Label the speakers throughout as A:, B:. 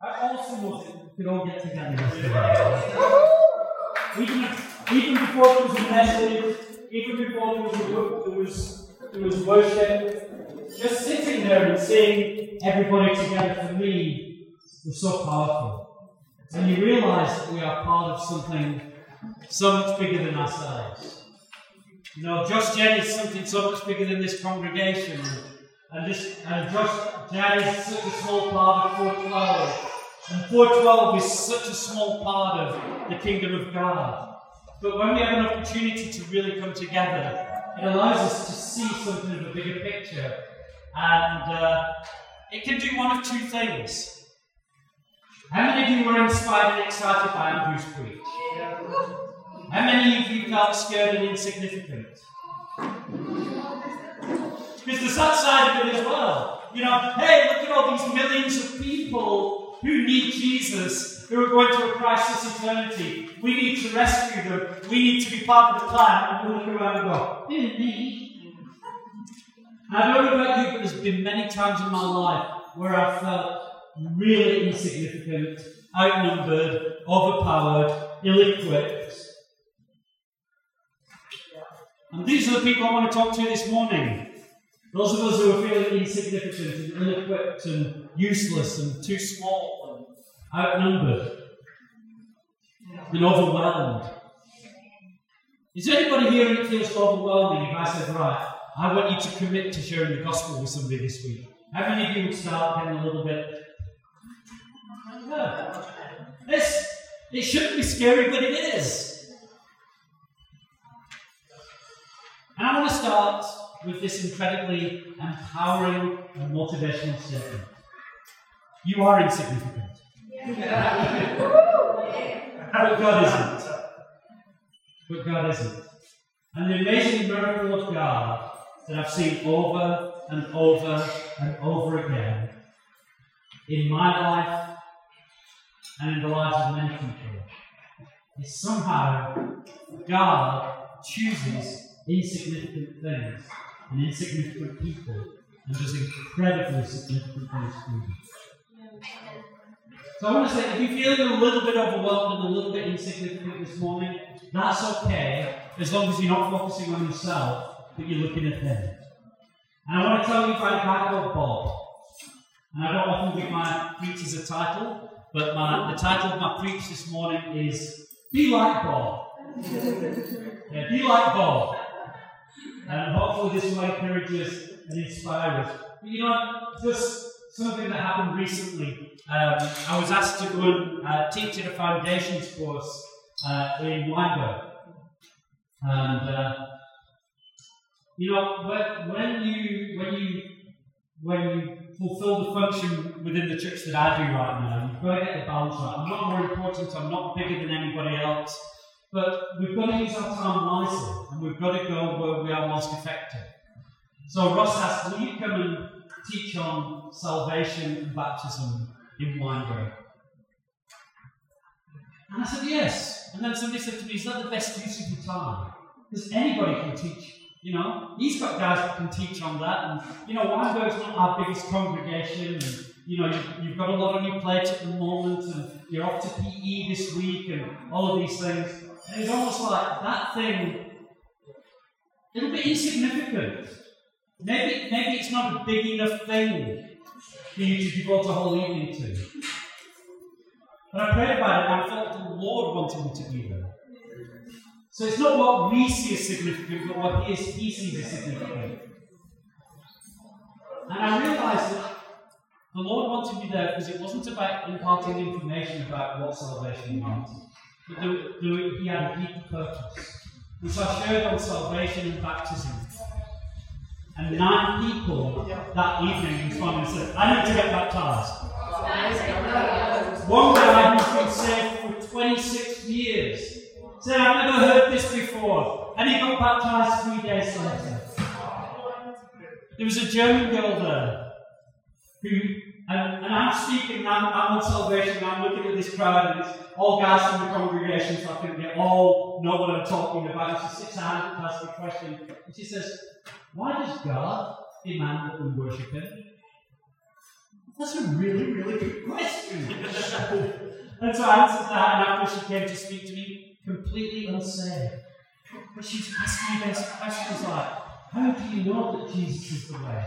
A: How awesome was it could all get together even, even before there was a message, even before there was, a, there was, there was worship, just sitting there and seeing everybody together for me was so powerful. And you realize that we are part of something so much bigger than ourselves. You know, Josh Gen is something so much bigger than this congregation. And this and Josh Jen is such a small part of 412. And 412 is such a small part of the kingdom of God. But when we have an opportunity to really come together, it allows us to see something of a bigger picture. And uh, it can do one of two things. How many of you were inspired and excited by Andrew's preach? How many of you felt scared and insignificant? Because there's that side of it as well. You know, hey, look at all these millions of people who need Jesus, who are going to a crisis eternity. We need to rescue them. We need to be part of the plan. And we look around and go. I don't know about you, but there's been many times in my life where I felt really insignificant, outnumbered, overpowered, ill equipped. And these are the people I want to talk to this morning. Those of us who are feeling insignificant and ill equipped and useless and too small and outnumbered and overwhelmed. Is there anybody here that feels overwhelming if I said, right, I want you to commit to sharing the gospel with somebody this week? How many of you would start getting a little bit? Yeah. This, it shouldn't be scary, but it is. And I want to start with this incredibly empowering and motivational statement. You are insignificant. but God isn't. But God isn't. And the amazing miracle of God that I've seen over and over and over again in my life and in the lives of many people is somehow God chooses insignificant things and insignificant people and just incredibly significant things. So I want to say, if you're feeling a little bit overwhelmed and a little bit insignificant this morning, that's okay, as long as you're not focusing on yourself, but you're looking at them. And I want to tell you about a guy called Bob. And I don't often give my preachers a title, but my, the title of my preach this morning is Be Like Bob. yeah, be like Bob. And hopefully this will encourage us and inspire us. But you know, just something that happened recently. Um, I was asked to go and uh, teach at a foundations course uh, in Wynberg. And uh, you know, when, you when you when you fulfill the function within the church that I do right now, you've got to get the balance right. I'm not more important. I'm not bigger than anybody else. But we've got to use our time wisely, and we've got to go where we are most effective. So Ross asked, Will you come and teach on salvation and baptism in Wynberg? And I said, Yes. And then somebody said to me, Is that the best use of your time? Because anybody can teach. You know, he's got guys that can teach on that. And, you know, Wynberg's not our biggest congregation. And, you know, you've, got a lot on your plate at the moment. And you're off to PE this week and all of these things. And it's almost like that thing, it'll be insignificant. Maybe, maybe it's not a big enough thing for you to devote a whole evening to. But I prayed about it and I felt the Lord wanted me to be there. So it's not what we see as significant, but what He, is, he sees as significant. And I realized that the Lord wanted me there because it wasn't about imparting information about what salvation meant. But he had a deeper purpose. And so I shared on salvation and baptism. And nine people that evening responded and said, I need to get baptized. One guy who's been saved for 26 years said, I've never heard this before. And he got baptized three days later. There was a German girl there who and, and I'm speaking, I'm, I'm on salvation, and I'm looking at this crowd, and it's all guys from the congregation, so I think they all know what I'm talking about. Sits down asks the question, and she says, Why does God demand that we worship Him? That's a really, really good question. and so I answered that, and after she came to speak to me, completely unsaved. But she's asking me these questions like, how do you know that Jesus is the way?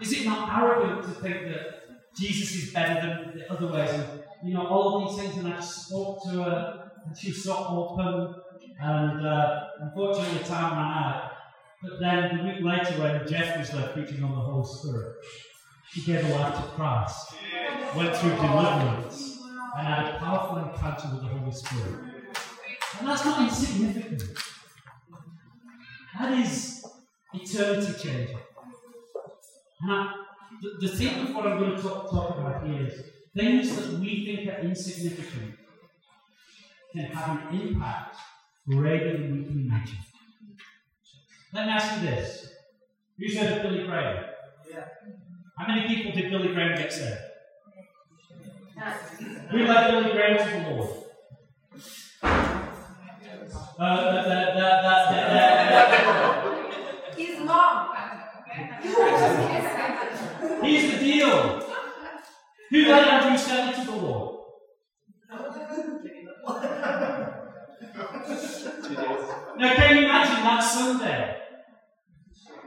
A: Is it not arrogant to think that Jesus is better than the other ways? And, you know, all of these things, and I spoke to her, and she was so open, and uh, unfortunately, the time ran out. But then the week later, when Jeff was there preaching on the Holy Spirit, she gave her life to Christ, went through deliverance, and had a powerful encounter with the Holy Spirit. And that's not insignificant. That is eternity changing. And I, the, the theme of what I'm going to talk, talk about here is things that we think are insignificant can have an impact greater than we can imagine. Let me ask you this. Who's heard of Billy Graham? Yeah. How many people did Billy Graham get saved? Who led Billy Graham to the Lord? Uh, that, that,
B: that, His mom.
A: Here's the deal. Who led Andrew Stanley to the Lord? now, can you imagine that Sunday?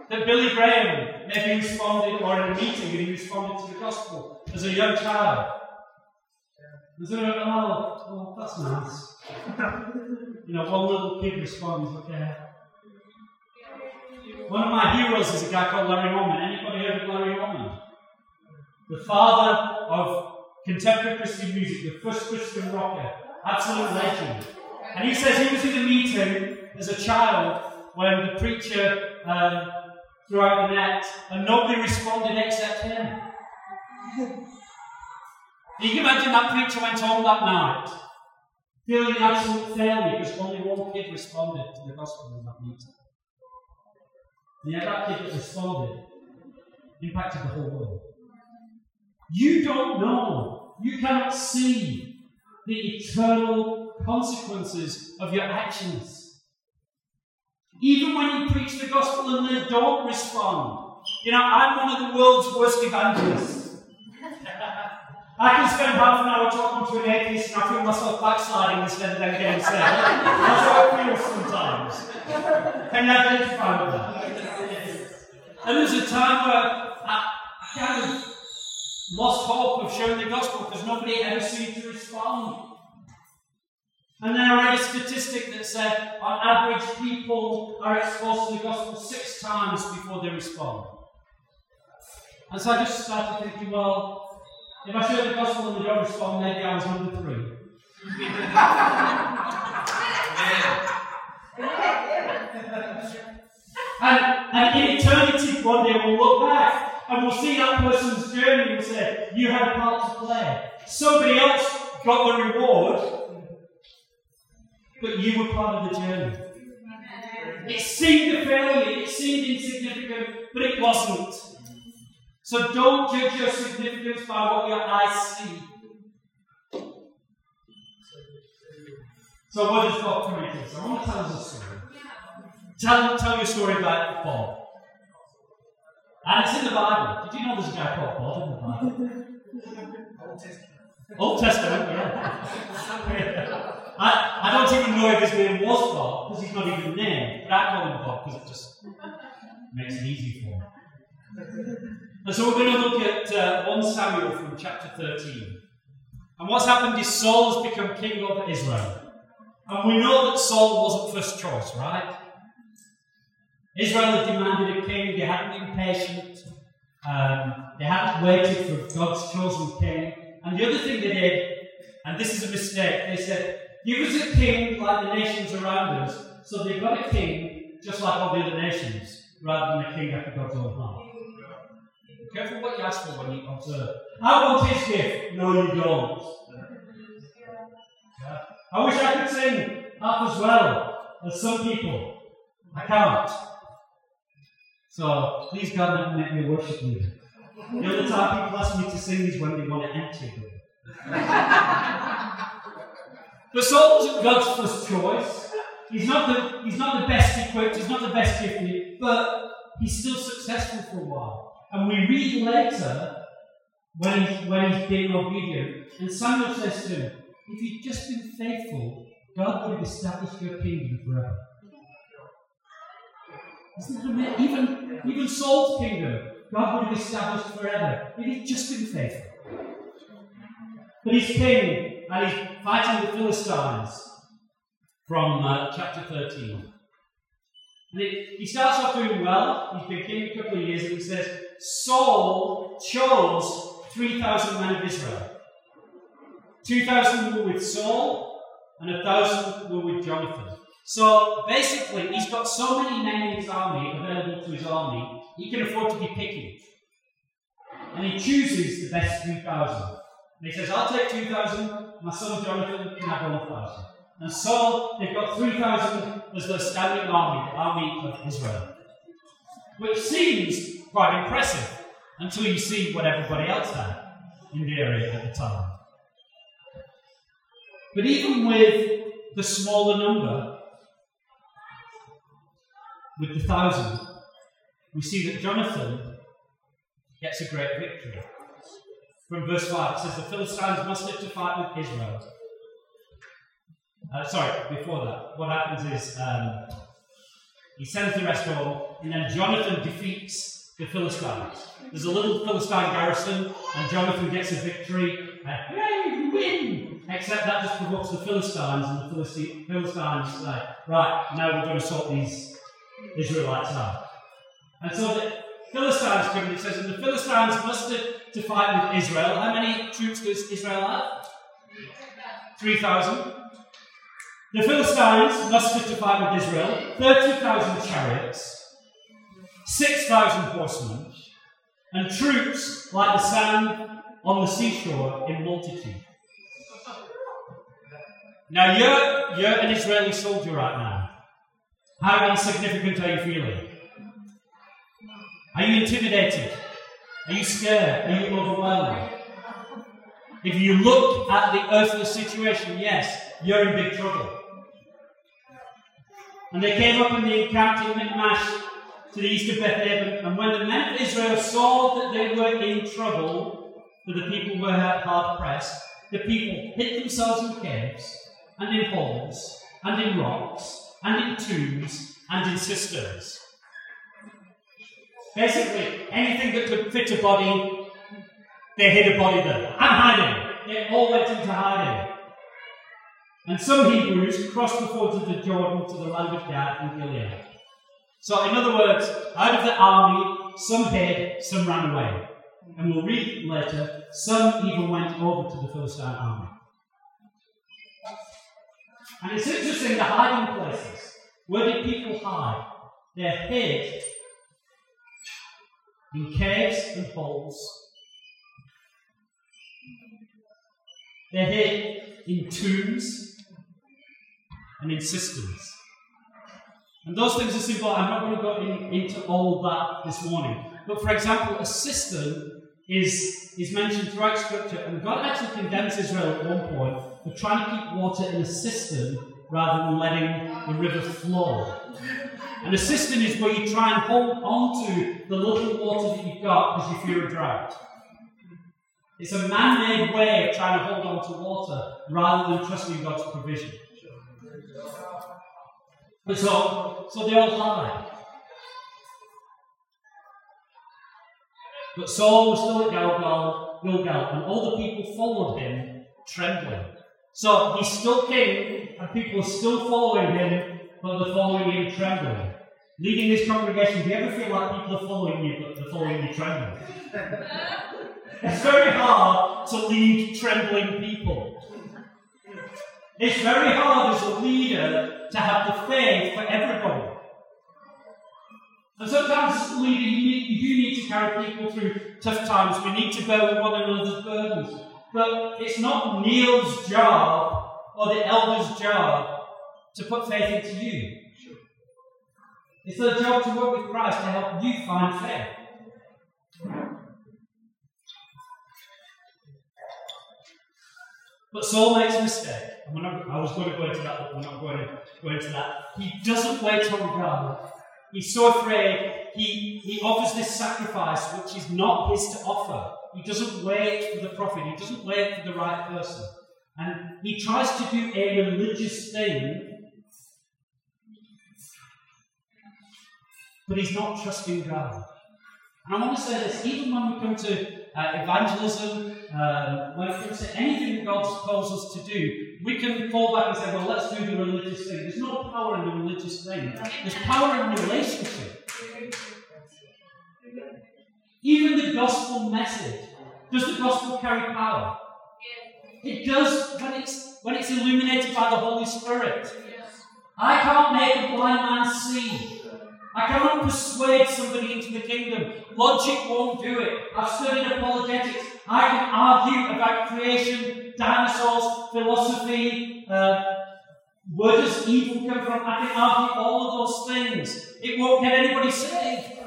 A: That Billy Graham maybe responded, or in a meeting, and he responded to the gospel as a young child. And so, oh, oh, that's nice. you know, one little kid responds, okay. One of my heroes is a guy called Larry Norman. Anybody heard of Larry Norman? The father of contemporary Christian music, the first Christian rocker, absolute legend. And he says he was in a meeting as a child when the preacher um, threw out the net and nobody responded except him. Can you imagine that preacher went home that night feeling absolute failure because only one kid responded to the gospel in that meeting. That kid that responded impacted the whole world. You don't know. You cannot see the eternal consequences of your actions. Even when you preach the gospel and they don't respond. You know, I'm one of the world's worst evangelists. I can spend half an hour talking to an atheist and I feel myself backsliding instead of them getting saved. That's how I feel sometimes. Can you identify with that? And there's a time where I kind of lost hope of sharing the gospel because nobody ever seemed to respond. And then I read a statistic that said on average people are exposed to the gospel six times before they respond. And so I just started thinking, well, if I share the gospel and they don't respond, maybe I was number three. and, and in eternity, one day we'll look back and we'll see that person's journey and say, You had a part to play. Somebody else got the reward, but you were part of the journey. It seemed a failure, it seemed insignificant, but it wasn't. So don't judge your significance by what your eyes see. So what is God coming to us? I want to tell us a story. Tell, tell you a story about Paul. And it's in the Bible. Did you know there's a guy called Paul in the Bible? Old Testament. Old Testament, yeah. I, I don't even know if his name was Bob, because he's not even named. But I call him Bob because it just makes it easy for me. And so we're going to look at uh, 1 Samuel from chapter 13. And what's happened is Saul has become king over Israel. And we know that Saul wasn't first choice, right? Israel had demanded a king, they hadn't been patient, um, they hadn't waited for God's chosen king. And the other thing they did, and this is a mistake, they said, Give us a king like the nations around us. So they got a king just like all the other nations, rather than a king after God's own heart. Careful what you ask for when you observe. I want his gift. No, you don't. Yeah. I wish I could sing half as well as some people. I can't. So please God never make me worship you. The only time people ask me to sing is when they want to empty the but Saul wasn't God's first choice. He's not the he's not the best equipped, he's not the best gifted, but he's still successful for a while. And we read later when he's when he's being obedient, and Samuel says to him, if you'd just been faithful, God would have established your kingdom forever. Even, even Saul's kingdom, God would have established forever if he'd just been faithful. But he's king and he's fighting the Philistines from uh, chapter 13. And it, he starts off doing well. He's been king a couple of years, and he says, Saul chose 3,000 men of Israel. 2,000 were with Saul, and 1,000 were with Jonathan. So basically, he's got so many men in his army available to his army, he can afford to be picky. And he chooses the best 3,000. And he says, I'll take 2,000, my son Jonathan can have 1,000. And so they've got 3,000 as their standing army, the army of Israel. Which seems quite impressive until you see what everybody else had in the area at the time. But even with the smaller number, with the thousand, we see that Jonathan gets a great victory. From verse 5, it says, The Philistines mustered to fight with Israel. Uh, sorry, before that, what happens is um, he sends the rest home, and then Jonathan defeats the Philistines. There's a little Philistine garrison, and Jonathan gets a victory, and hooray, win! Except that just provokes the Philistines, and the Philistines say, right, now we're going to sort these Israelites are. And so the Philistines come, and it says, and the Philistines mustered to fight with Israel. How many troops does Israel have? 3,000. The Philistines mustered to fight with Israel 30,000 chariots, 6,000 horsemen, and troops like the sand on the seashore in multitude. Now, you're, you're an Israeli soldier right now. How insignificant are you feeling? Are you intimidated? Are you scared? Are you overwhelmed? If you look at the earthly situation, yes, you're in big trouble. And they came up and they encamped in Michmash to the east of Bethlehem. And when the men of Israel saw that they were in trouble, for the people were hard pressed, the people hid themselves in caves, and in holes, and in rocks, and in tombs, and in cisterns. Basically, anything that could fit a body, they hid a body there. And hiding. They all went into hiding. And some Hebrews crossed the fords of the Jordan to the land of Gad and Gilead. So, in other words, out of the army, some hid, some ran away. And we'll read later, some even went over to the Philistine army. And it's interesting the hiding places. Where did people hide? They're hid in caves and holes. They're hid in tombs and in cisterns. And those things are simple. I'm not going to go in, into all that this morning. But for example, a cistern is, is mentioned throughout Scripture, and God actually condemns Israel at one point for trying to keep water in a cistern rather than letting the river flow. And a cistern is where you try and hold on to the little water that you've got because you fear a drought. It's a man made way of trying to hold on to water rather than trusting God's provision. And so, so they all hide. But Saul was still at Gilgal, Gilgal, and all the people followed him, trembling. So he's still king, and people are still following him, but they're following him trembling. Leading this congregation, do you ever feel like people are following you, but they're following you trembling? it's very hard to lead trembling people. It's very hard as a leader to have the faith for everybody. And sometimes leader, you, you do need to carry people through tough times. We need to bear with one another's burdens. But it's not Neil's job or the elder's job to put faith into you. It's their job to work with Christ to help you find faith. But Saul makes a mistake. Not, I was going to go into that, but we're not going to go into that. He doesn't wait on God. He's so afraid. He, he offers this sacrifice, which is not his to offer. He doesn't wait for the prophet. He doesn't wait for the right person. And he tries to do a religious thing, but he's not trusting God. And I want to say this even when we come to uh, evangelism, um, when it comes to anything that God calls us to do, we can fall back and say, well, let's do the religious thing. There's no power in the religious thing, there's power in relationship. Even the gospel message. Does the gospel carry power? It does when it's when it's illuminated by the Holy Spirit. I can't make a blind man see. I cannot persuade somebody into the kingdom. Logic won't do it. I've studied apologetics. I can argue about creation, dinosaurs, philosophy, uh, where does evil come from? I can argue all of those things. It won't get anybody saved.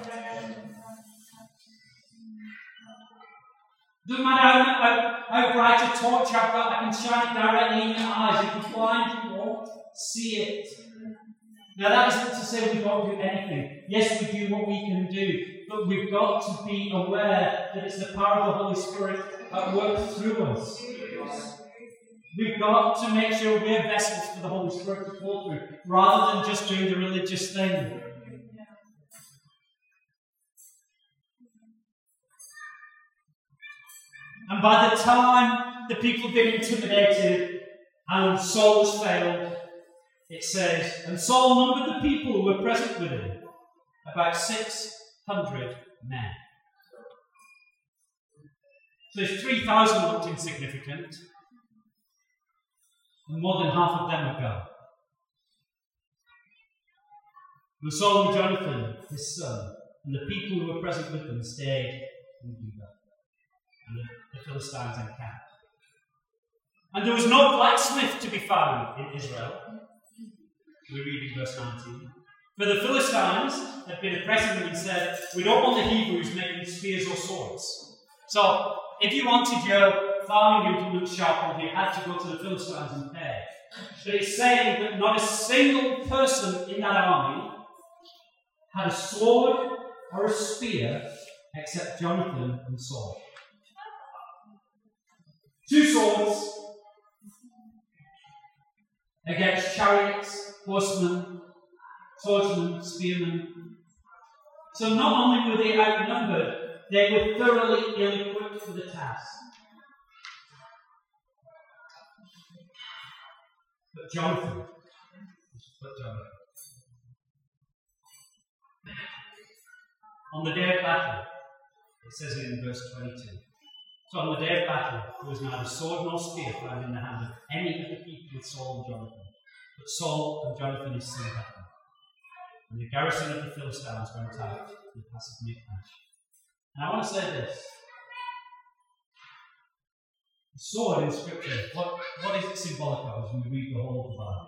A: Matter how, how, how bright a torch I've I can shine it directly in your eyes. If you're blind, you won't see it. Now, that isn't to say we don't do anything. Yes, we do what we can do, but we've got to be aware that it's the power of the Holy Spirit at work through us. We've got to make sure we're vessels for the Holy Spirit to flow through, rather than just doing the religious thing. And by the time the people have been intimidated and souls failed, it says, And Saul numbered the people who were present with him, about 600 men. So if 3,000 looked insignificant, and more than half of them had gone. And Saul and Jonathan, his son, and the people who were present with them stayed Judah. And the, the Philistines encamped. And there was no blacksmith to be found in Israel. We read in verse 19. For the Philistines had been oppressing them and said, We don't want the Hebrews making spears or swords. So, if you wanted your farming implements sharpened, you had to go to the Philistines and pay. But it's saying that not a single person in that army had a sword or a spear except Jonathan and Saul. Two swords against chariots, horsemen, swordsmen, spearmen. So not only were they outnumbered, they were thoroughly ill equipped for the task. But Jonathan. On the day of battle, it says in verse 22. So on the day of battle, there was neither sword nor spear found in the hand of any of the people with Saul and Jonathan. But Saul and Jonathan his son had. And the garrison of the Philistines went out to the pass of Michmash. And I want to say this. The sword in Scripture, what, what is it symbolic of as we read the whole of the Bible?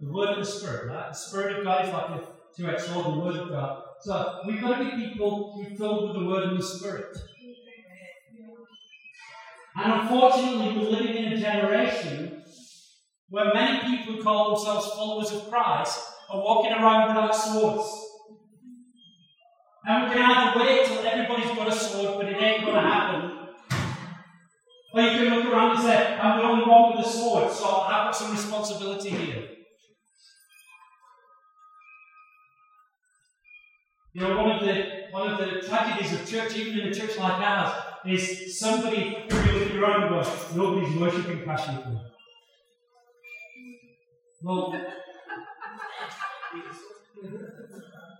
A: The Word of the Spirit, right? The Spirit of God is like a two-edged sword, the Word of God. So we've got to be people who are filled with the Word and the Spirit. And unfortunately, we're living in a generation where many people who call themselves followers of Christ are walking around without swords. And we can either wait till everybody's got a sword, but it ain't going to happen. Or you can look around and say, I'm the only one with a sword, so I've got some responsibility here. You know, one of the one of the tragedies of church, even in a church like ours, is somebody who you look around and nobody's worshipping passionately. Well,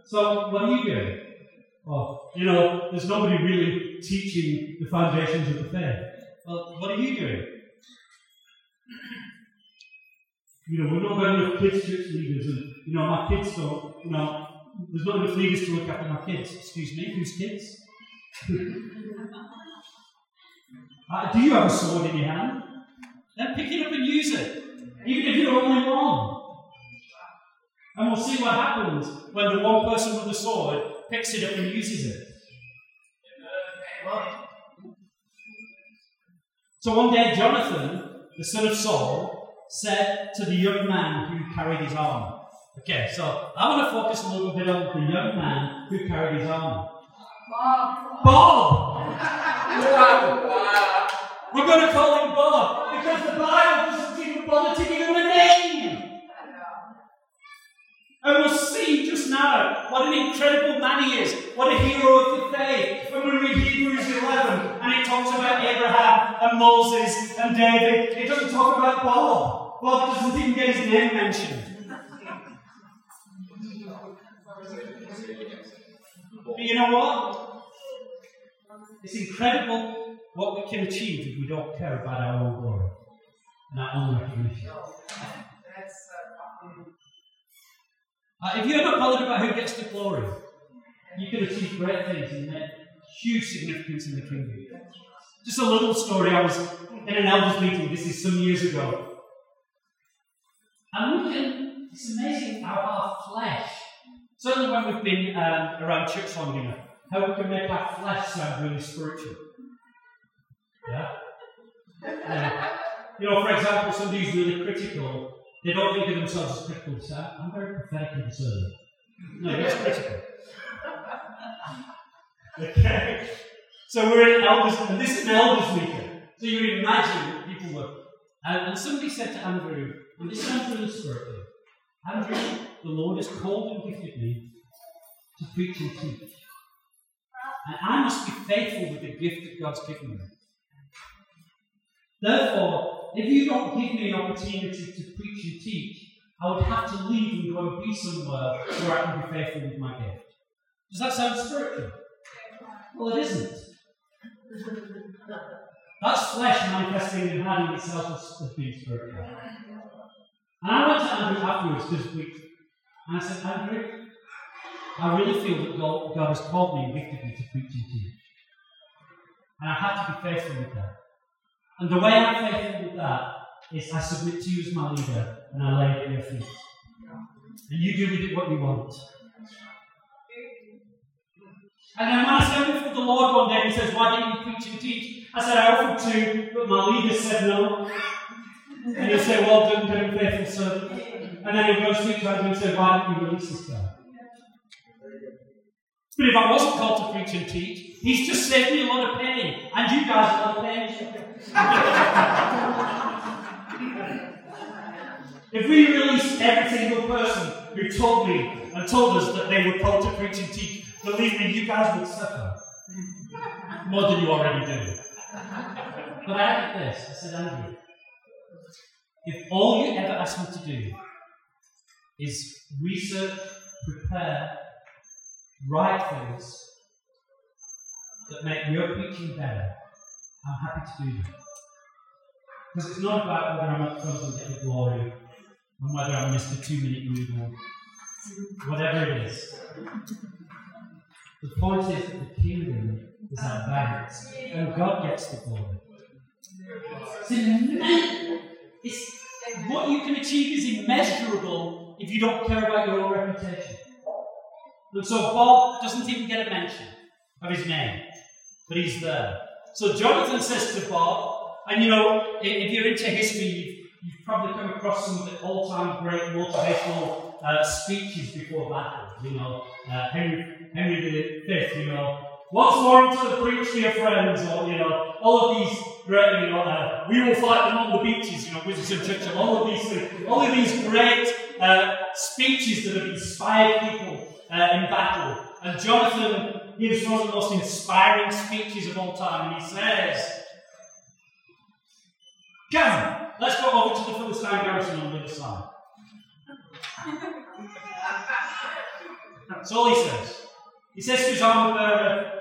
A: so what are you doing? Well, you know, there's nobody really teaching the foundations of the faith. Well, what are you doing? You know, we're not got enough kids church leaders, and you know, my kids don't. You know, there's not enough leaders to look after my kids. Excuse me, whose kids? uh, do you have a sword in your hand? Then pick it up and use it, even if you're only one. And we'll see what happens when the one person with the sword picks it up and uses it. So one day, Jonathan, the son of Saul, said to the young man who carried his armor. Okay, so I want to focus a little bit on the young man who carried his armor. Bob! Bob! We're going to call him Bob because the Bible doesn't even bother to give him a name. And we'll see just now what an incredible man he is, what a hero of the faith. When we read Hebrews 11 and it talks about Abraham and Moses and David, it doesn't talk about Bob. Bob doesn't even get his name mentioned. But you know what? It's incredible what we can achieve if we don't care about our own glory and our own recognition. Uh, if you're not bothered about who gets the glory, you can achieve great things and make huge significance in the kingdom. Just a little story. I was in an elders meeting, this is some years ago. And we can, it's amazing how our flesh, certainly when we've been um, around church long enough, how we can make our flesh sound really spiritual. Yeah? You know, for example, somebody who's really critical they don't think of themselves as critical. I'm very prophetically discerning. No, that's critical. okay. So we're in elders, and this is an elders meeting. So you imagine people were. And, and somebody said to Andrew, and this sounds really spiritual Andrew, the Lord has called and gifted me to preach and teach. And I must be faithful with the gift that God's given me. Therefore, if you don't give me an opportunity to preach and teach, I would have to leave and go and be somewhere where I can be faithful with my gift. Does that sound spiritual? Well, it isn't. That's flesh manifesting and hiding itself as, being spiritual. And I went to Andrew afterwards this week, and I said, Andrew, I really feel that God, God has called me and gifted me to preach and I have to be faithful with that. And the way I'm faithful with that is I submit to you as my leader and I lay it at your feet. And you do with it what you want. And then when I stand before the Lord one day and he says, Why didn't you preach and teach? I said, I offered to, but my leader said no. And he said, Well done, and faithful servant. And then he'll go speak to him and say, Why didn't you release this guy? But if I wasn't called to preach and teach, he's just saved me a lot of pain. And you guys a lot of pain. if we release every single person who told me and told us that they were called to preach and teach, believe me, you guys would suffer more than you already do. But I added this. I said, Andrew, if all you ever ask me to do is research, prepare, write things that make your preaching better, I'm happy to do that. Because it's not about whether I'm up front and get the glory, and whether I'm Mr. Two Minute Noodle, whatever it is. The point is that the kingdom is our balance, and God gets the glory. It's, what you can achieve is immeasurable if you don't care about your own reputation. And so Bob doesn't even get a mention of his name, but he's there. So Jonathan says to Bob, and you know, if you're into history, you've, you've probably come across some of the all-time great motivational uh, speeches before battle. You know, uh, Henry, Henry V, you know, once more into the breach, dear friends, or you know, all of these great, you know, uh, we will fight them on the beaches, you know, Winston Churchill, all of these all of these great uh, speeches that have inspired people uh, in battle. And Jonathan gives one of the most inspiring speeches of all time, and he says, Come, let's go over to the Philistine garrison on the other side. That's all he says. He says to his armor bearer,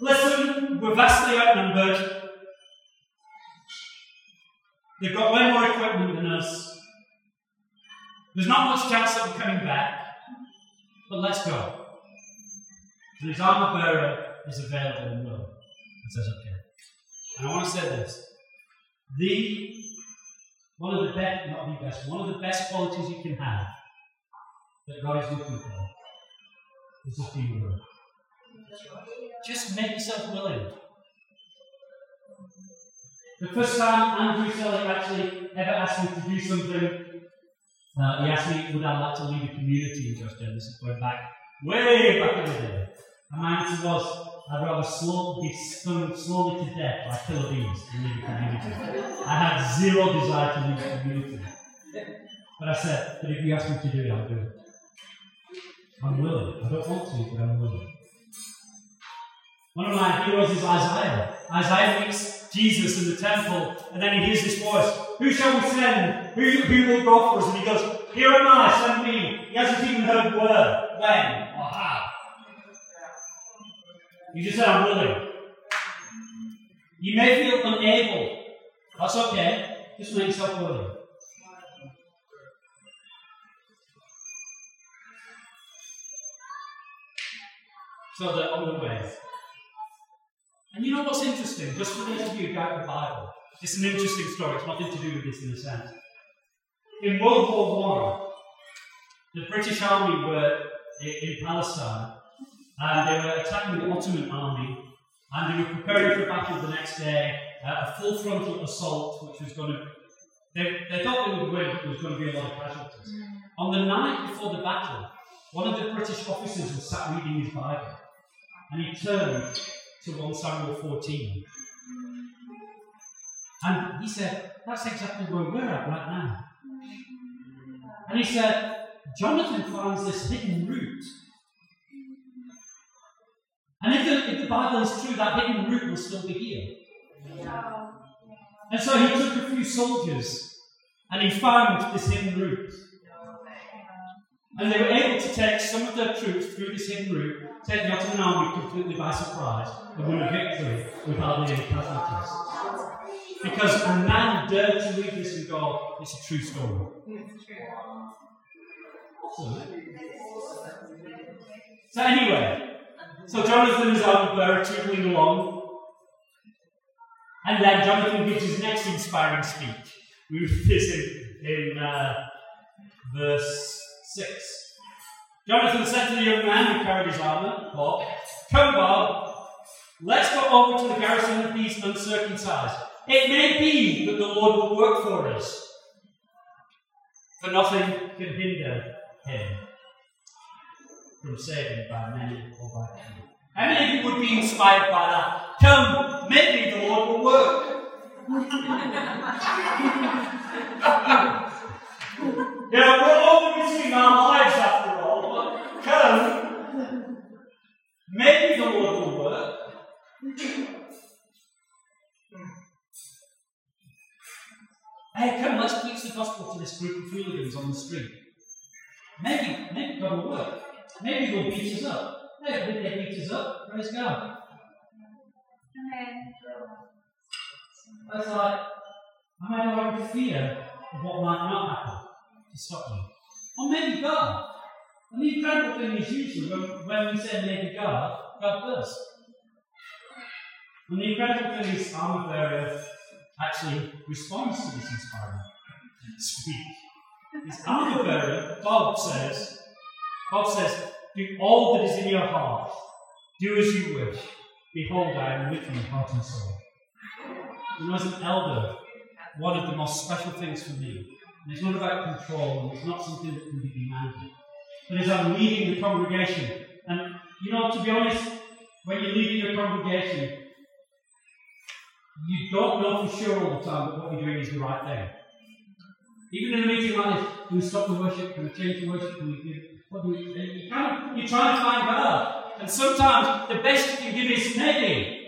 A: Listen, we're vastly outnumbered. They've got way more equipment than us. There's not much chance of coming back. But let's go. And his armor bearer is available and will. And says, okay. And I want to say this. The one of the best, not the best, one of the best qualities you can have that God is looking for is just being willing. Just make yourself willing. The first time Andrew Selley actually ever asked me to do something, uh, he asked me, would I like to lead a community in Just This is going back, way back in the day. And my answer was, I'd rather slow, be stung slowly to death by killer than leave the community. I had zero desire to leave the community. But I said, but if you ask me to do it, I'll do it. I'm willing. I don't want to, but I'm willing. One of my heroes is Isaiah. Isaiah meets Jesus in the temple, and then he hears this voice Who shall we send? Who, who will go for us? And he goes, Here am I, send me. He hasn't even heard word, when, or how. You just said, I'm willing. You may feel unable. That's okay. Just make yourself willing. So they're on the way. And you know what's interesting? Just for those of you who doubt the Bible, it's an interesting story. It's nothing to do with this in a sense. In World War One, the British Army were in Palestine, and they were attacking the Ottoman army, and they were preparing for battle the next day, uh, a full frontal assault, which was going to. They, they thought they would win, but there was going to be a lot of casualties. On the night before the battle, one of the British officers was sat reading his Bible, and he turned to 1 Samuel 14. And he said, That's exactly where we're at right now. And he said, Jonathan finds this hidden root. And if the, if the Bible is true, that hidden root will still be here. And so he took a few soldiers and he found this hidden root. And they were able to take some of their troops through this hidden route, take the Ottoman army completely by surprise, and win a victory with hardly any casualties. Because a man dared to read this and go, it's a true story. So, so anyway, so Jonathan is out of there, tootling along. And then Jonathan gives his next inspiring speech. We read this in, in uh, verse 6. Jonathan said to the young man who carried his armour, Bob, Come, Bob, let's go over to the garrison of these uncircumcised. It may be that the Lord will work for us, for nothing can hinder him from saving by many or by few. How many of you would be inspired by that? Come, maybe the Lord will work. Yeah, we're all risking our lives after all, but come. Maybe the Lord will work. Hey, come, let's preach the gospel to this group of hooligans on the street. Maybe, maybe God will work. Maybe they'll beat us up. Maybe they beat us up. Praise God. That's like, am I allowed fear of what might not happen? to stop you. Or maybe God. And the incredible thing is usually when, when we say maybe God, God does. And the incredible thing is Armor Bearer actually responds to this inspiring speech. This Armor Bearer, Bob says, Bob says, do all that is in your heart. Do as you wish. Behold, I am with you, heart and soul. You know, as an elder, one of the most special things for me and it's not about control, and it's not something that can be demanded. But as I'm leading the congregation, and you know, to be honest, when you're leading a congregation, you don't know for sure all the time that what you're doing is the right thing. Even in a meeting like this, can we stop the worship? Can we change the worship? Can we give, what do we, you kind you're trying to find God. And sometimes the best you can give is maybe.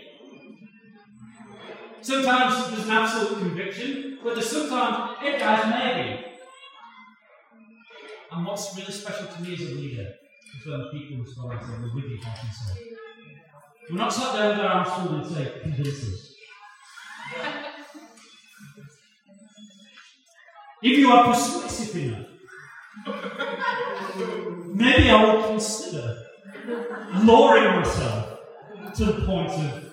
A: Sometimes there's an absolute conviction, but there's sometimes, it guys, maybe. And what's really special to me as a leader is when people respond and say, we're with you, and. We're not sat there with our arms folded and say, convince us. If you are persuasive enough, maybe I will consider lowering myself to the point of.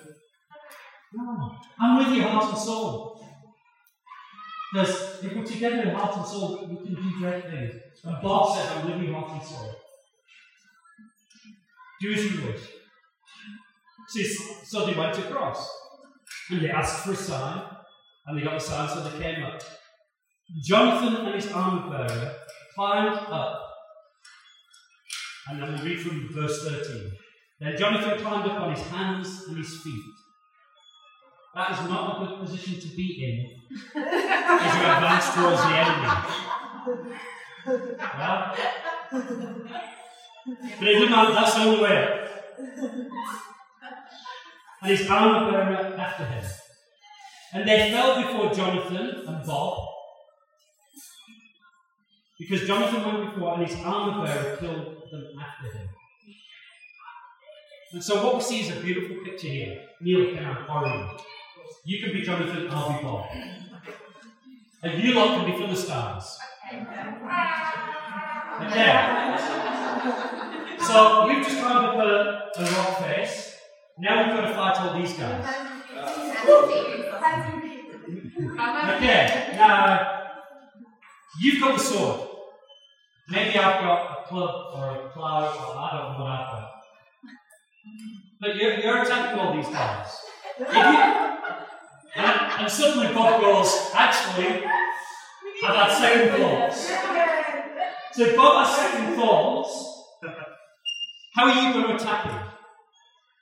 A: I'm with you, heart and soul. Because if we're together in heart and soul, we can do great things. And Bob says, I'm with you, heart and soul. Do as you wish. So they went across. And they asked for a sign. And they got the sign, so they came up. Jonathan and his armor bearer climbed up. And then we read from verse 13. Then Jonathan climbed up on his hands and his feet. That is not a good position to be in as you advance towards the enemy. Yeah? But it didn't matter, that's the only way. And his armor bearer after him. And they fell before Jonathan and Bob, because Jonathan went before and his armor bearer killed them after him. And so what we see is a beautiful picture here. Neil, can I borrow you? Can be Jonathan, I'll be Bob. And you lot can be Philistines. Okay. So we've just climbed up a, a rock face. Now we've got to fight all these guys. Okay, now you've got the sword. Maybe I've got a club or a plough, or I don't know what I've got. But you're, you're attacking all these guys. And, and, suddenly Bob goes, actually, I've had second thoughts. So Bob has second thoughts. How are you going to attack him?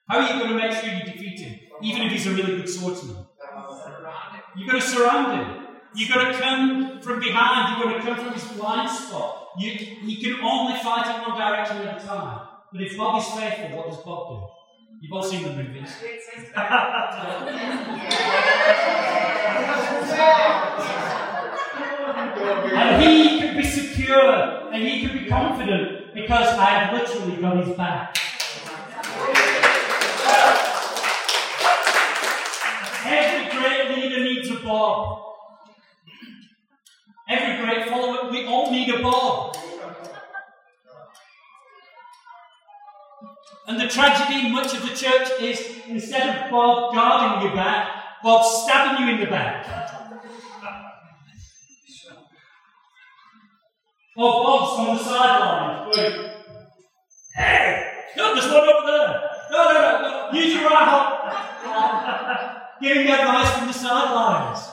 A: How are you going to make sure you defeat him, even if he's a really good swordsman? You've got to surround him. You've got to come from behind. You've got to come from his blind spot. You, you can only fight in one direction at a time. But if Bob is faithful, what does Bob do? You've all seen the movies. and he can be secure and he can be confident because I have literally got his back. Every great leader needs a Bob. Every great follower, we all need a Bob. And the tragedy in much of the church is instead of Bob guarding your back, Bob stabbing you in the back. Or Bob's on the sideline going, Hey, no, there's one over there. No, no, no, no. use your right hand. Giving advice from the sidelines.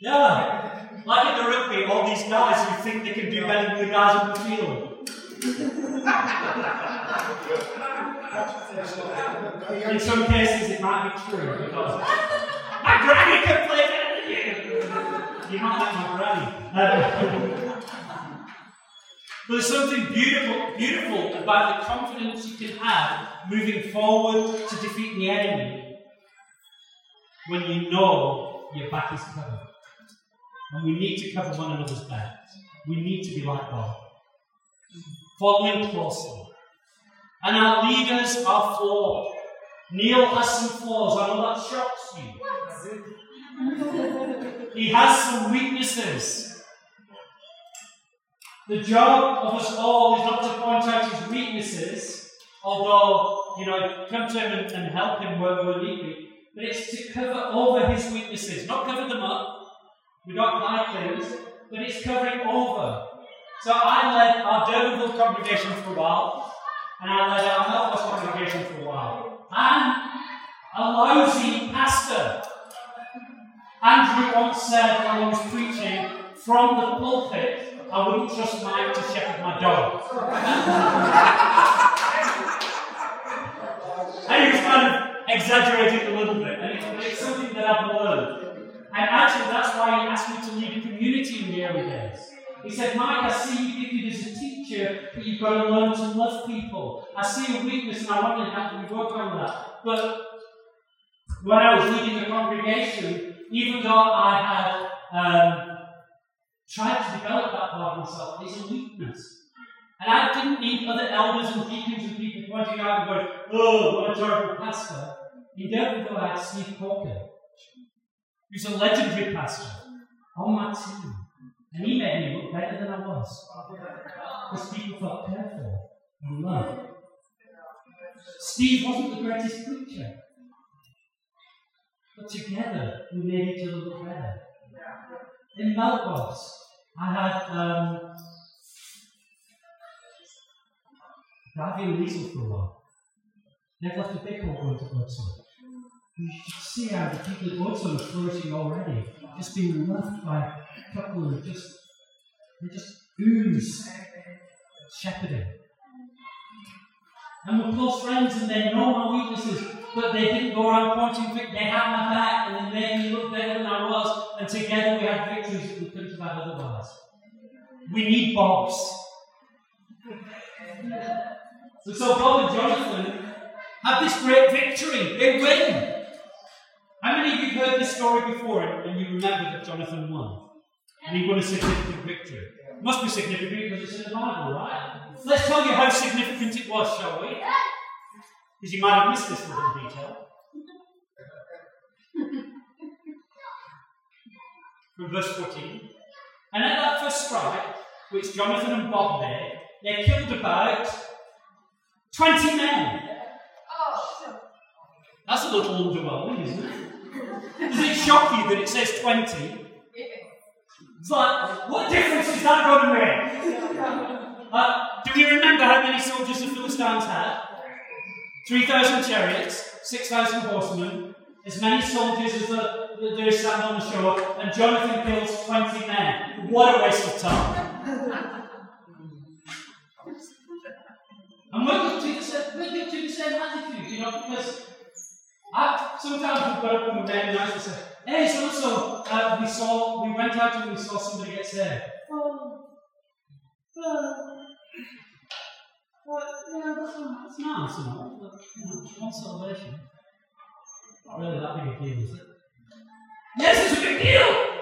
A: Yeah. Like in the rugby, all these guys who think they can do better than the guys on the field. In some cases, it might be true because my granny can play better than you. You might like my granny. There's something beautiful, beautiful about the confidence you can have moving forward to defeat the enemy when you know your back is covered. And we need to cover one another's backs. We need to be like God following closely. And our leaders are flawed. Neil has some flaws. I know that shocks you. he has some weaknesses. The job of us all is not to point out his weaknesses, although, you know, come to him and, and help him where we need be, but it's to cover over his weaknesses, not cover them up. We don't hide things, but it's covering over. So I led our Durbanville congregation for a while, and I led our Melfast congregation for a while. And a lousy pastor. Andrew once said while I was preaching from the pulpit, I wouldn't trust Mike to shepherd my dog. he was kind of exaggerating a little bit, and it's something that I've learned. And actually, that's why he asked me to lead a community in the early days. He said, Mike, I see you gifted as a teacher, but you've got to learn to love people. I see a weakness and I wonder how can we work on that. But when I was leading the congregation, even though I had um, tried to develop that part of myself, it's a weakness. And I didn't need other elders and deacons and people pointing out and going, oh, what a terrible pastor. In Durbanville, I had Steve Corker, who's a legendary pastor on my team. And he made me look better than I was. Because people felt cared for and loved. Steve wasn't the greatest preacher. But together we made each other look better. In Melbourne, I had um, Davy Weasel for a while. They've left a big hole going to Godson. You should see how the people at Godson are flourishing already, just being left by a couple of just they just ooze shepherding. And we're close friends and they know my weaknesses, but they didn't go around pointing. They had my back and they made me look better than I was. And together we had victories that we couldn't otherwise. We need Bobs. So, so Bob and Jonathan have this great victory. They win. How many of you have heard this story before and you remember that Jonathan won? And he won a significant victory. Must be significant because it's in the Bible, right? Let's tell you how significant it was, shall we? Because you might have missed this little detail. From verse 14. And at that first strike, which Jonathan and Bob made, they killed about 20 men. That's a little underwhelming, isn't it? Does it shock you that it says 20? It's like, what difference is that going to make? Uh, do we remember how many soldiers the Philistines had? 3,000 chariots, 6,000 horsemen, as many soldiers as the, the, is sand on the shore, and Jonathan kills 20 men. What a waste of time. and we're guilty, the, we're guilty of the same attitude, you know, because I, sometimes we've got up on the men and say, hey, so so, uh, we saw, we went out and we saw somebody get saved. Oh. Uh, well, yeah, that's, that's nice, you know, you know, one salvation. Not really that big a deal, is it? Yes, is a big deal!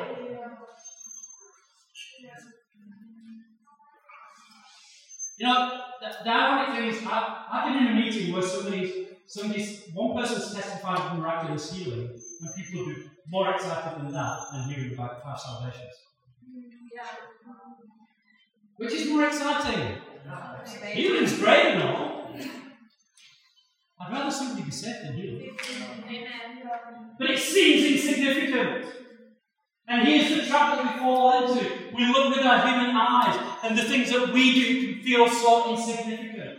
A: You know, the, the ironic thing is, I've, I've been in a meeting where somebody, somebody's, one person's testified of miraculous healing, and people be more excited than that than hearing about five salvations. Yeah. Which is more exciting? Healing's great and all. I'd rather somebody be saved than healed. But it seems insignificant. And here's the trap that we fall into. We look with our human eyes, and the things that we do can feel so insignificant.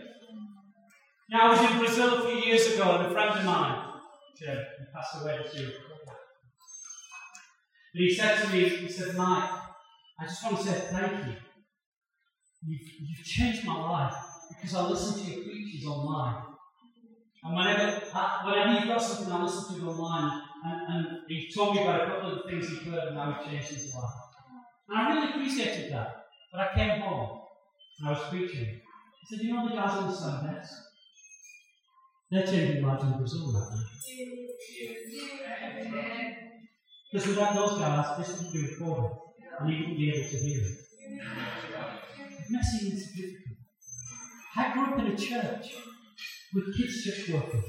A: Now, I was in Brazil a few years ago, and a friend of mine, Jim, he passed away this year. But he said to me, he said, Mike, I just want to say thank you You've, you've changed my life because I listen to your preachers online. And whenever, whenever you've got something, I listen to online. And, and he told me about a couple of the things he'd heard and how it changed his life. And I really appreciated that. But I came home and I was preaching. He said, You know the guys on the Sundays? They're changing lives in Brazil now. Because without those guys, this wouldn't be recorded. And you wouldn't be able to hear it messy and significant. I grew up in a church with kids church workers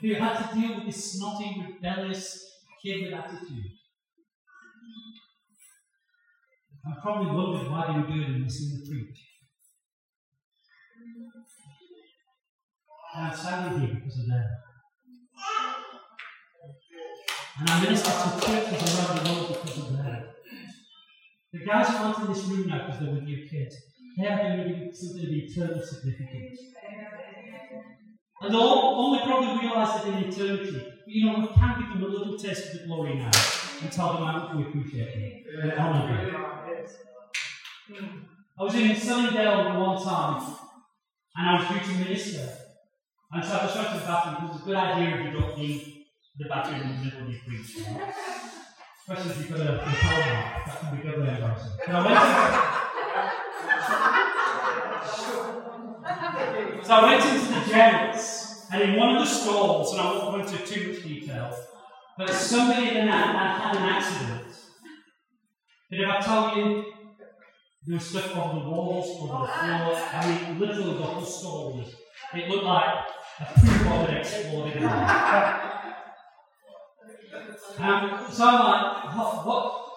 A: who had to deal with this snotty, rebellious kid with attitude. I probably wondered why they were doing and missing the preach. And I'm sadly here because of them. And I minister to churches around the world because of them. The guys who aren't in this room now because they're with your kids, they are doing something of eternal significance. And they'll only probably realise that in eternity, But you know, we can give them a little taste of the glory now and tell them how much we appreciate them and honour them. I was in Sunningdale one time and I was due to minister. And so I just went to the bathroom. It was a good idea if you don't leave the bathroom in the middle of your preach. Especially if you've got a empowerment, that can be doubly embarrassing. But I went into, so I went into the gents, and in one of the stalls, and I won't go into too much detail, but somebody in that had an accident. And if I tell you, there was stuff on the walls, on the floor, I mean, literally the whole stall was, it looked like a poo bomb had exploded. Um, so I'm like, what, what,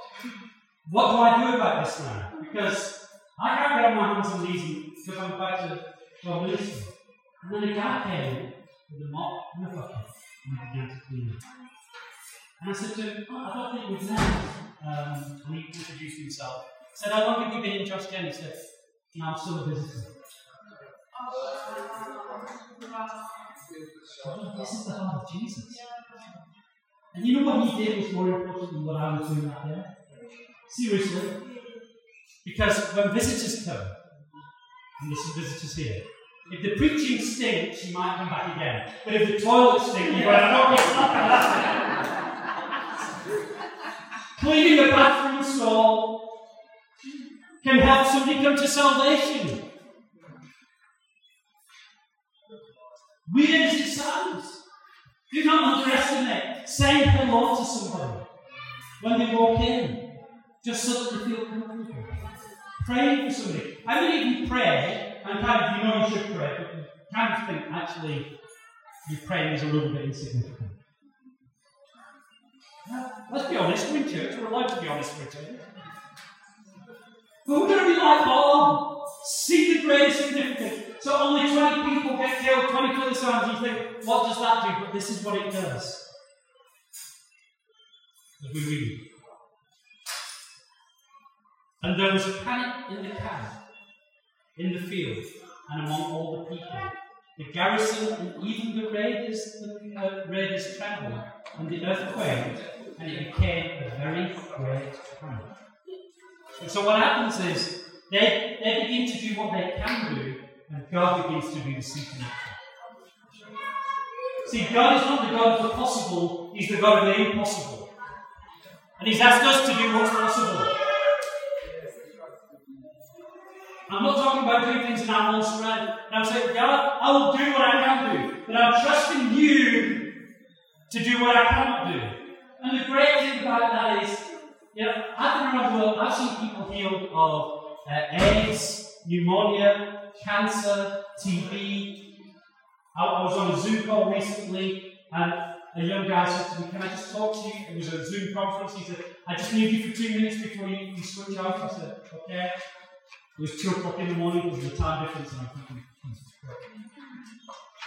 A: what do I do about this now? Because I can't get on my hands and knees because I'm about to And then a guy came in with mop and a bucket and began to clean it. And I said to him, oh, I don't think we've met. Um, and he introduced himself. I said, How long have you been in Josh Gen? He said, No, I'm still a visitor. Oh, this is the heart of Jesus. And you know what he did was more important than what I was doing out there? Seriously. Because when visitors come, and there's some visitors here, If the preaching stinks, you might come back again. But if the toilet stinks, you've not to knock it Cleaning the bathroom stall can help somebody come to salvation. Weird as it sounds, do not underestimate saying hello to somebody when they walk in, just so that they feel comfortable. Praying for somebody. How many of you pray and kind of you know you should pray, but you kind of think actually your praying is a little bit insignificant? Let's be honest, we're in church, we're allowed to be honest with each other. But we're going to be like Paul. See the great significance. So only 20 people get killed, 20 Philistines. You think, what does that do? But this is what it does. As we read. And there was panic in the camp, in the field, and among all the people. The garrison and even the raiders, the uh, raiders trembled, and the earth quaked, and it became a very great panic. And so what happens is they, they begin to do what they can do, and God begins to do the supernatural. See, God is not the God of the possible, He's the God of the impossible. And He's asked us to do what's possible. I'm not talking about doing things in our own strength. I'm saying, God, I will do what I can do. But I'm trusting you to do what I cannot do. And the great thing about that is, you know, around the world, I've seen people healed of uh, AIDS, pneumonia, cancer, TB. I, I was on a Zoom call recently, and a young guy said to me, Can I just talk to you? It was a Zoom conference. He said, I just need you for two minutes before you, you switch off. I said, Okay. It was 2 o'clock in the morning because of the time difference, and I'm thinking,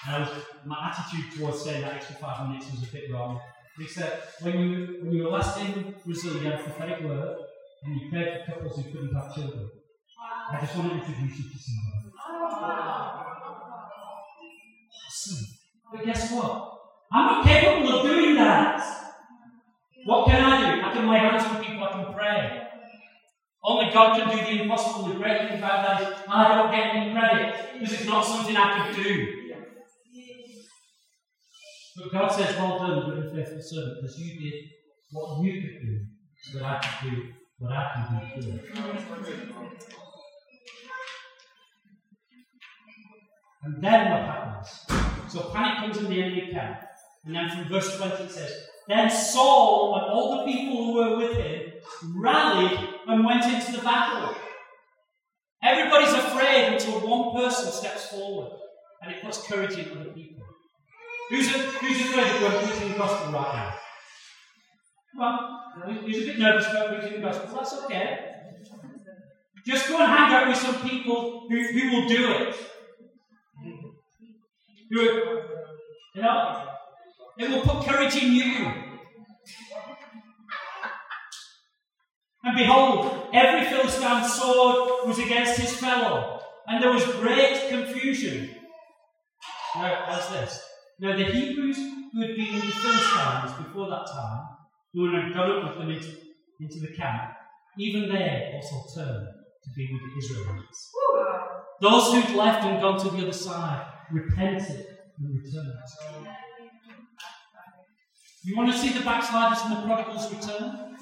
A: and was, my attitude towards saying that extra five minutes was a bit wrong. Except when you, when you were last in Brazil, you had a prophetic word, and you prayed for couples who couldn't have children. I just want to introduce you to somebody. Awesome. But guess what? I'm not capable of doing that. What can I do? I can lay hands on people, I can pray. Only God can do the impossible. The great thing about that is I don't get any credit because it's not something I could do. But God says, Well done, good and faithful servant, because you did what you could do so that I could do what I can do too. And then what happens? So panic comes in the enemy camp. And then from verse 20 it says, Then Saul and all the people who were with him rallied and went into the battle. Everybody's afraid until one person steps forward and it puts courage in other people. Who's, a, who's afraid of going preaching the gospel right now? Well, who's a bit nervous about preaching the gospel? That's okay. Just go and hang out with some people who, who will do it. Who, you know, it will put courage in you. And behold, every Philistine sword was against his fellow, and there was great confusion. Now, what's this? Now, the Hebrews who had been with the Philistines before that time, who had gone up with them into, into the camp, even they also turned to be with the Israelites. Those who'd left and gone to the other side repented and returned. You want to see the backsliders and the prodigals return?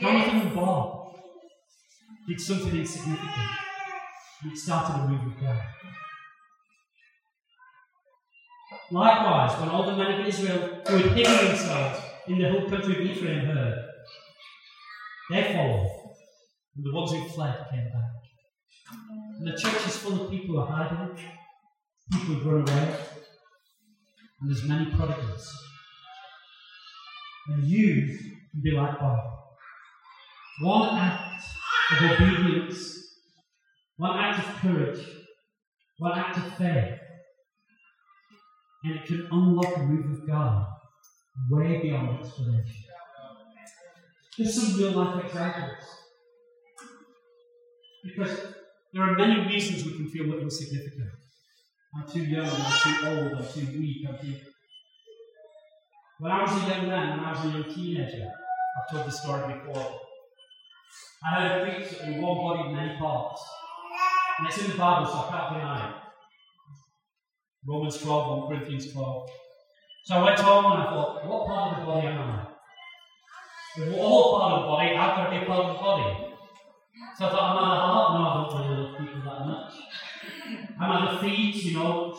A: Jonathan and Bob did something insignificant. It started a move of God. Likewise, when all the men of Israel who had hidden themselves in the hill country of Ephraim heard, they followed, and the ones who fled came back. And the church is full of people who are hiding, people who run away, and there's many prodigals. And you can be like Bob. One act of obedience, one act of courage, one act of faith, and it can unlock a move of God way beyond explanation. Just some real life examples. Because there are many reasons we can feel we're insignificant. I'm too young, I'm too old, I'm too weak, I'm too. When I was a young man, when I was a young teenager, I've told this story before. I preach that we one body, in many parts. And it's in the Bible, so I can't deny it. Romans 12, 1 Corinthians 12. So I went home and I thought, what part of the body am I? We're all part of the body, I've got to be part of the body. So I thought, am I the heart? No, I don't really love people that much. Am I the feet, you know,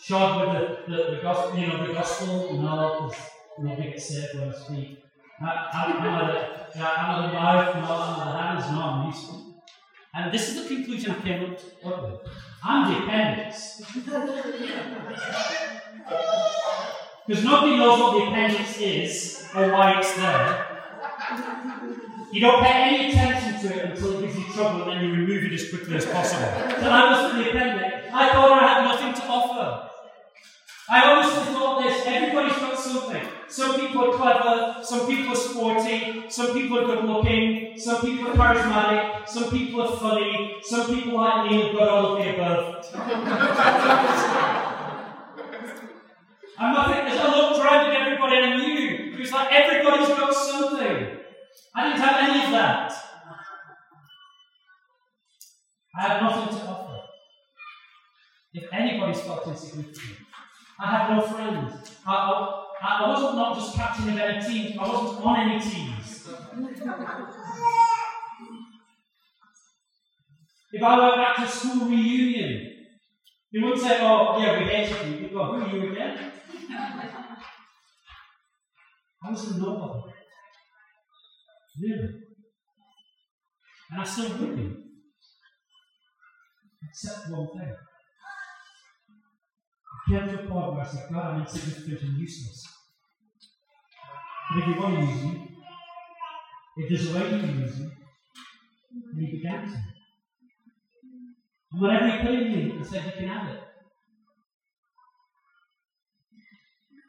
A: shod with the, the, the gospel, you know, the gospel? No, because saved when I speak. Am I the, I the mouth? No, am I the hands? No, I'm useful. And this is the conclusion I came up with. I'm the appendix. Because nobody knows what the appendix is or why it's there. You don't pay any attention to it until it gives you trouble and then you remove it as quickly as possible. So I was the appendix. I thought I had nothing to offer. I honestly thought this everybody's got something. Some people are clever, some people are sporty, some people are good looking, some people are charismatic, some people are funny, some people like me have got all of the above. I'm not I looked around at everybody and I knew like everybody's got something. I didn't have any of that. I have nothing to offer. If anybody's felt insignificant, I have no friends. I, I, I wasn't not just captain of any teams, I wasn't on any teams. if I went back to school reunion, you wouldn't say, oh, yeah, we hate you. You'd go, who are you again? I was a nobody. Really. And I still would be. Except one thing came to a point where I said, God, I'm insignificant and useless. But if you want to use me, if there's a way you can use and he began to. And whatever he put in me, he said, you can have it.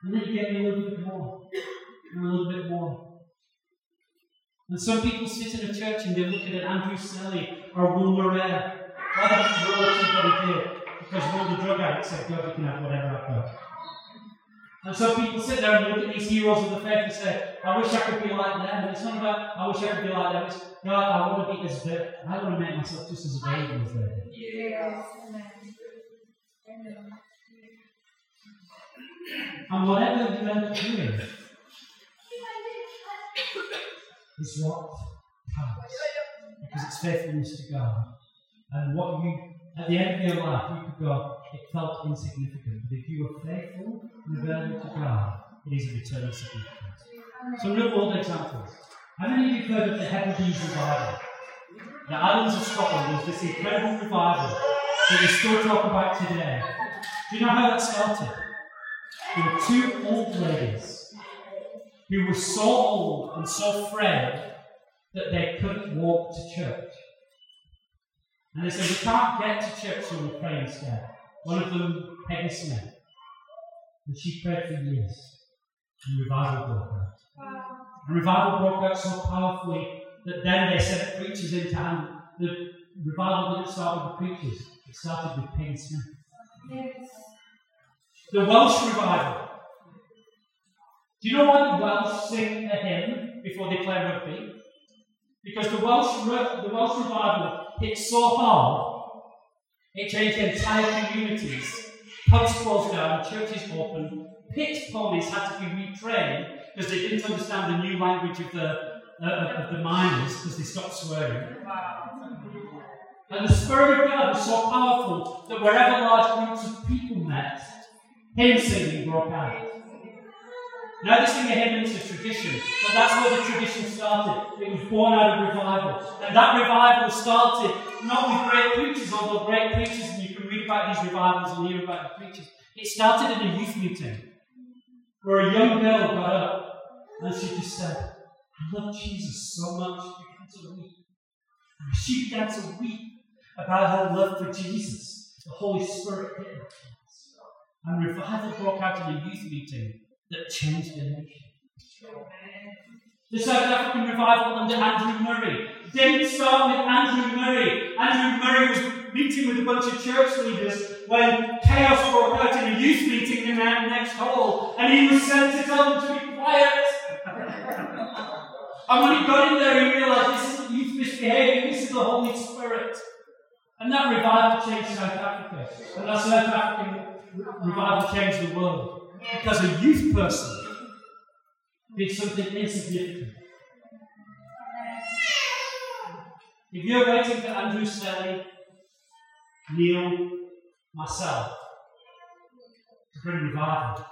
A: And then he gave me a little bit more, and a little bit more. And some people sit in a church and they look at an Andrew Selley or Will Murray. Why don't you roll everybody here? Because all the drug addicts said, God, you can have whatever I've got. And so people sit there and look at these heroes of the faith and say, I wish I could be like them. And it's not about, I wish I could be like them. It's, God, I want to be as big. I want to make myself just as available as they
B: Yes.
A: And whatever you end up doing is what counts. Because it's faithfulness to God. And what you at the end of your life, you could go, it felt insignificant. But if you were faithful and available to God, it is of eternal significance. Some real world examples. How many of you have heard of the Hebrides revival? The islands of Scotland was this incredible revival that we still talk about today. Do you know how that started? There were two old ladies who were so old and so frail that they couldn't walk to church. And they said, We can't get to church, so we'll pray instead. One of them, Peggy Smith. And she prayed for years. And revival broke out. Wow. And revival broke out so powerfully that then they sent preachers in hand. The revival didn't start with the preachers, it started with Peggy Smith. Yes. The Welsh revival. Do you know why the Welsh sing a hymn before they play rugby? Because the Welsh, the Welsh revival hit so hard, it changed entire communities. Pubs closed down, churches opened, pit ponies had to be retrained because they didn't understand the new language of the, uh, of the miners because they stopped swearing. And the Spirit of God was so powerful that wherever large groups of people met, hymn singing broke out. Now this thing ahead is a tradition, but that's where the tradition started. It was born out of revival. And that revival started not with great preachers, although great preachers, and you can read about these revivals and hear about the preachers. It started in a youth meeting where a young girl got up and she just said, I love Jesus so much, she began to weep. And she began to weep about her love for Jesus. The Holy Spirit hit her. And revival broke out in a youth meeting that changed the nation. The South African revival under Andrew Murray didn't start with Andrew Murray. Andrew Murray was meeting with a bunch of church leaders when chaos broke out in a youth meeting in the next hall, and he was sent to tell them to be quiet. and when he got in there, he realized this isn't youth misbehaving, this is the Holy Spirit. And that revival changed South Africa. And that South African revival changed the world. Because a youth person did something insignificant. If you're waiting for Andrew Selley, Neil, myself to bring revival,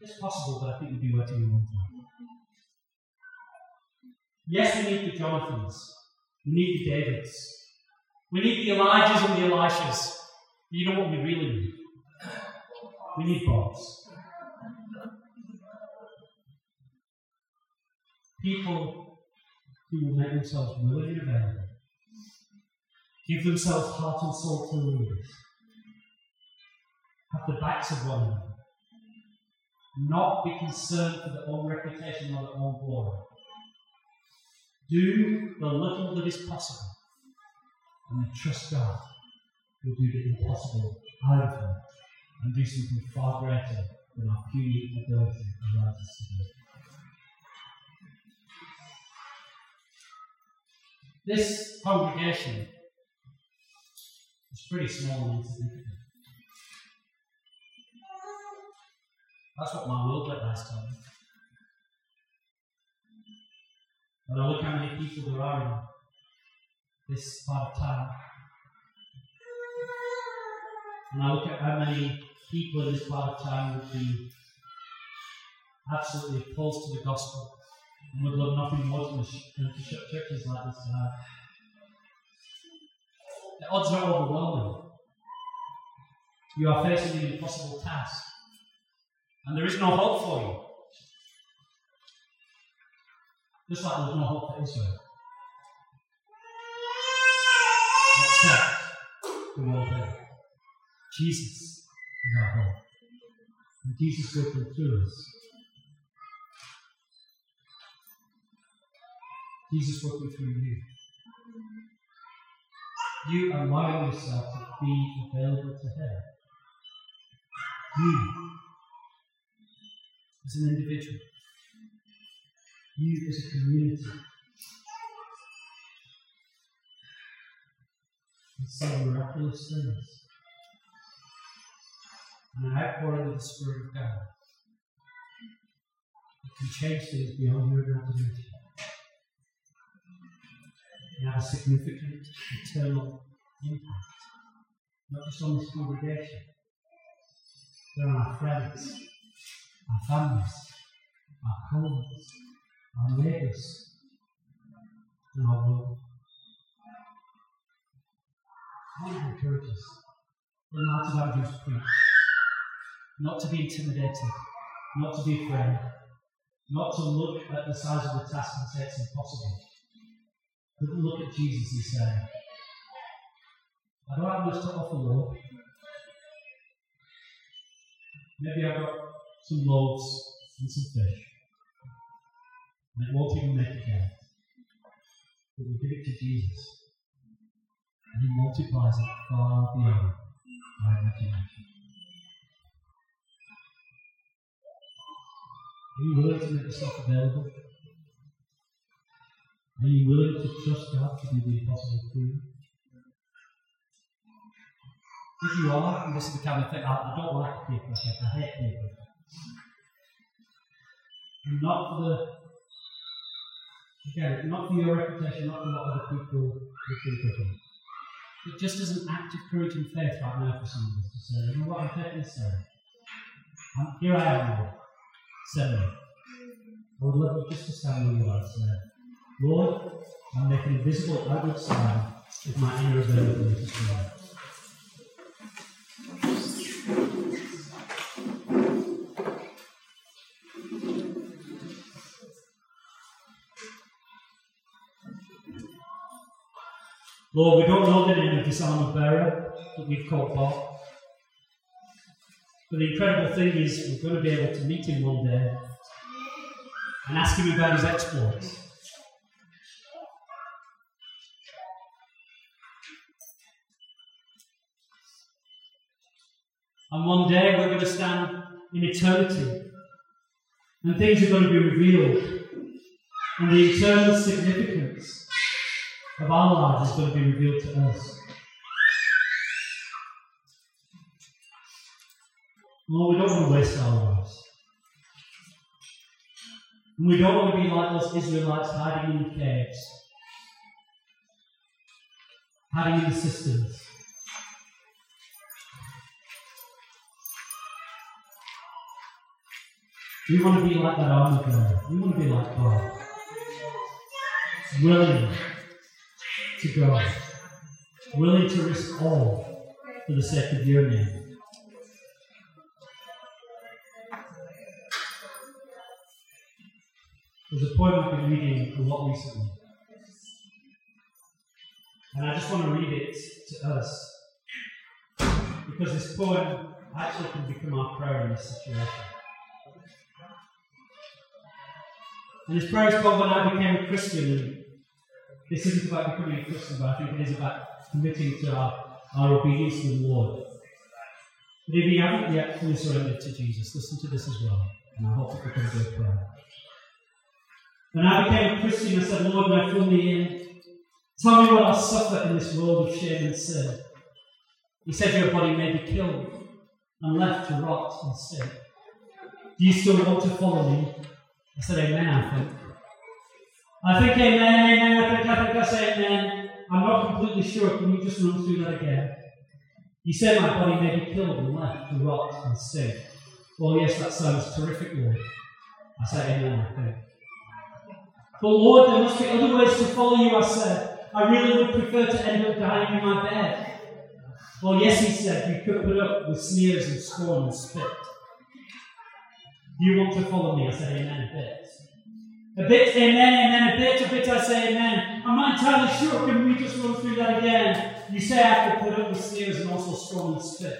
A: it's possible, but I think we'll be waiting a long time. Yes, we need the Jonathans. We need the Davids. We need the Elijahs and the Elishas. You know what we really need? We need Bobs. People who will make themselves willing and available, give themselves heart and soul to leaders, have the backs of one another, not be concerned for their own reputation or their own glory. Do the little that is possible and trust God will do the impossible out of them and do something far greater than our puny ability allows us to do. This congregation is pretty small and insignificant. That's what my world let last time. But I look how many people there are in this part of town. And I look at how many people in this part of town would be absolutely opposed to the gospel and would love nothing more than to shut churches like this have. The odds are overwhelming. You are facing an impossible task. And there is no hope for you. Just like there's no hope for Israel. Except the thing. Jesus Jesus working through us. Jesus working through you. You allowing yourself to be available to Him. You, as an individual, you as a community. And say miraculous things. And I pour into the Spirit of God. It can change things beyond your imagination It has a significant eternal impact, not just on this congregation, but on our friends, our families, our colleagues, our neighbours, and our world. I want to encourage us, in light of Andrew's preach, not to be intimidated, not to be afraid, not to look at the size of the task and say it's impossible but look at Jesus and say, I don't have much to offer, Lord. Maybe I've got some loaves and some fish. And it won't even make it count. But we give it to Jesus. And He multiplies it far beyond our imagination. Are you willing to make yourself available? Are you willing to trust God to do the impossible for you? If you are, is the kind of thing, I, I don't like pressure, I hate pressure. And not for the, again, not for your reputation, not for what other people would think of you. But just as an act of courage and faith right now for some of us to say, you know what, I'm taking this step. Here I am, Lord. Send me. I would love you just to stand where you are say, Lord, I'm making a visible outward sign of my inner availability to God. Lord, we don't know the name of this armor bearer that we've called Bob. But the incredible thing is, we're going to be able to meet him one day and ask him about his exploits. And one day we're going to stand in eternity. And things are going to be revealed. And the eternal significance of our lives is going to be revealed to us. Lord, we don't want to waste our lives. And we don't want to be like those Israelites hiding in the caves, hiding in the cisterns. We want to be like that army girl. We want to be like God. Willing to go. Willing to risk all for the sake of your name. There's a poem I've been reading a lot recently. And I just want to read it to us. Because this poem actually can become our prayer in this situation. And this prayer is called When I Became a Christian. And this isn't about becoming a Christian, but I think it is about committing to our, our obedience to the Lord. But if you haven't yet fully surrendered to Jesus, listen to this as well. And I hope it becomes your prayer. When I became a Christian, I said, Lord, now fill me in. Tell me what I'll suffer in this world of shame and sin. He said, Your body may be killed and left to rot and sin. Do you still want to follow me? I said, Amen, I think. I think amen, amen, I think, I think I say amen. I'm not completely sure. Can you just run through that again? He said my body may be killed and left to rot and sin. Well, yes, that sounds terrific, Lord. I said, Amen, I think. But Lord, there must be other ways to follow you, I said. I really would prefer to end up dying in my bed. Well, yes, he said, you could put up with sneers and scorn and spit. You want to follow me? I said, Amen, a bit. A bit, amen, amen, a bit, a bit, I say amen. I'm not entirely sure. Can we just run through that again? You say I have to put up with sneers and also scorn and spit.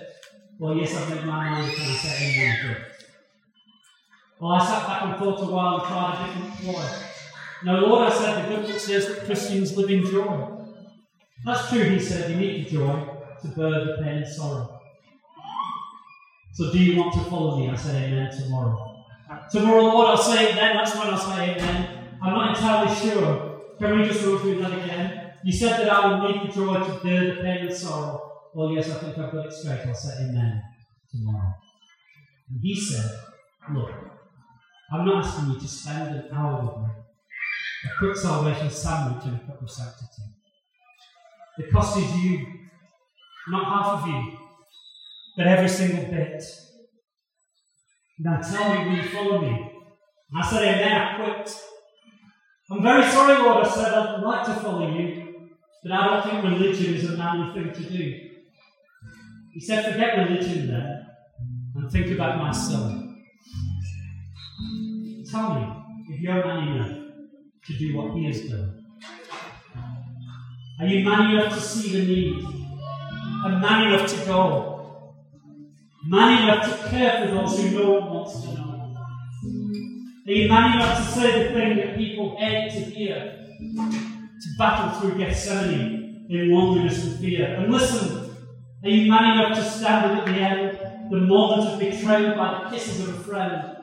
A: Well, yes, I've made my mind, and I say amen, a bit. Well, I sat back and thought a while and tried a different ploy. Now, Lord, I said, the book says that Christians live in joy. That's true, he said, you need the joy to bear the pain and sorrow. So do you want to follow me? I said amen tomorrow. Tomorrow, Lord, I'll say amen. That's when I'll say amen. I'm not entirely sure. Can we just go through that again? You said that I would need the joy to bear the pain and sorrow. Well, yes, I think I've got it straight. I'll say amen tomorrow. And he said, Look, I'm not asking you to spend an hour with me a quick salvation sandwich and a cup of sanctity. The cost is you, not half of you, but every single bit. Now tell me, will you follow me? I said, Amen, I quit. I'm very sorry, Lord, I said, I'd like to follow you, but I don't think religion is a manly thing to do. He said, Forget religion then, and think about my son. Tell me, if you're man enough, to do what He has done? Are you man enough to see the need? And man enough to go? Man enough to care for those who no one wants to know? Are you man enough to say the thing that people hate to hear? To battle through Gethsemane in loneliness and fear? And listen, are you man enough to stand at the end, the moment of betrayal by the kisses of a friend?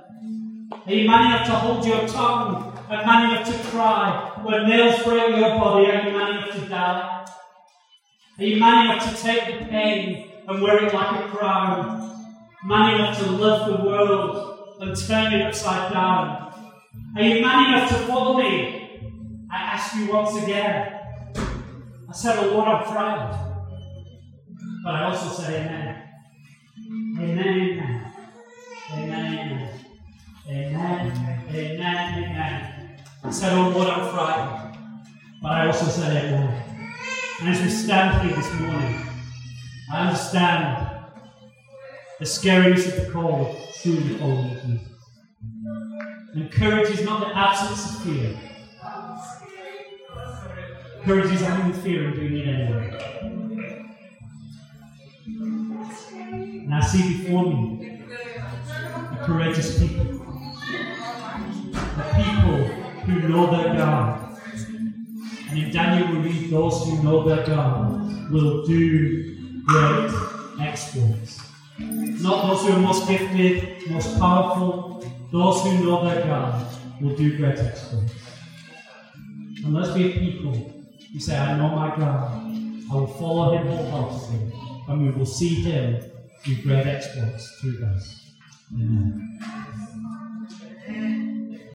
A: Are you man enough to hold your tongue and man enough to cry when nails break your body? Are you man enough to die? Are you man enough to take the pain and wear it like a crown? Man enough to love the world and turn it upside down? Are you man enough to follow me? I ask you once again. I said, Oh Lord, I'm. But I also said, Amen. Amen, amen. Amen, amen. Amen, amen, amen. I said, Oh Lord, I'm frightened. But I also said, Amen. And as we stand here this morning, I understand the scariness of the call truly following Jesus. And courage is not the absence of fear. Courage is having the fear and doing it anyway. And I see before me a courageous people. A people who know their God. And in Daniel we read those who know their God will do great exploits. Not those who are most gifted, most powerful, those who know their God will do great exploits. And let's be a people who say, I know my God. I will follow him wholeheartedly, and we will see him do great exploits through us. Amen.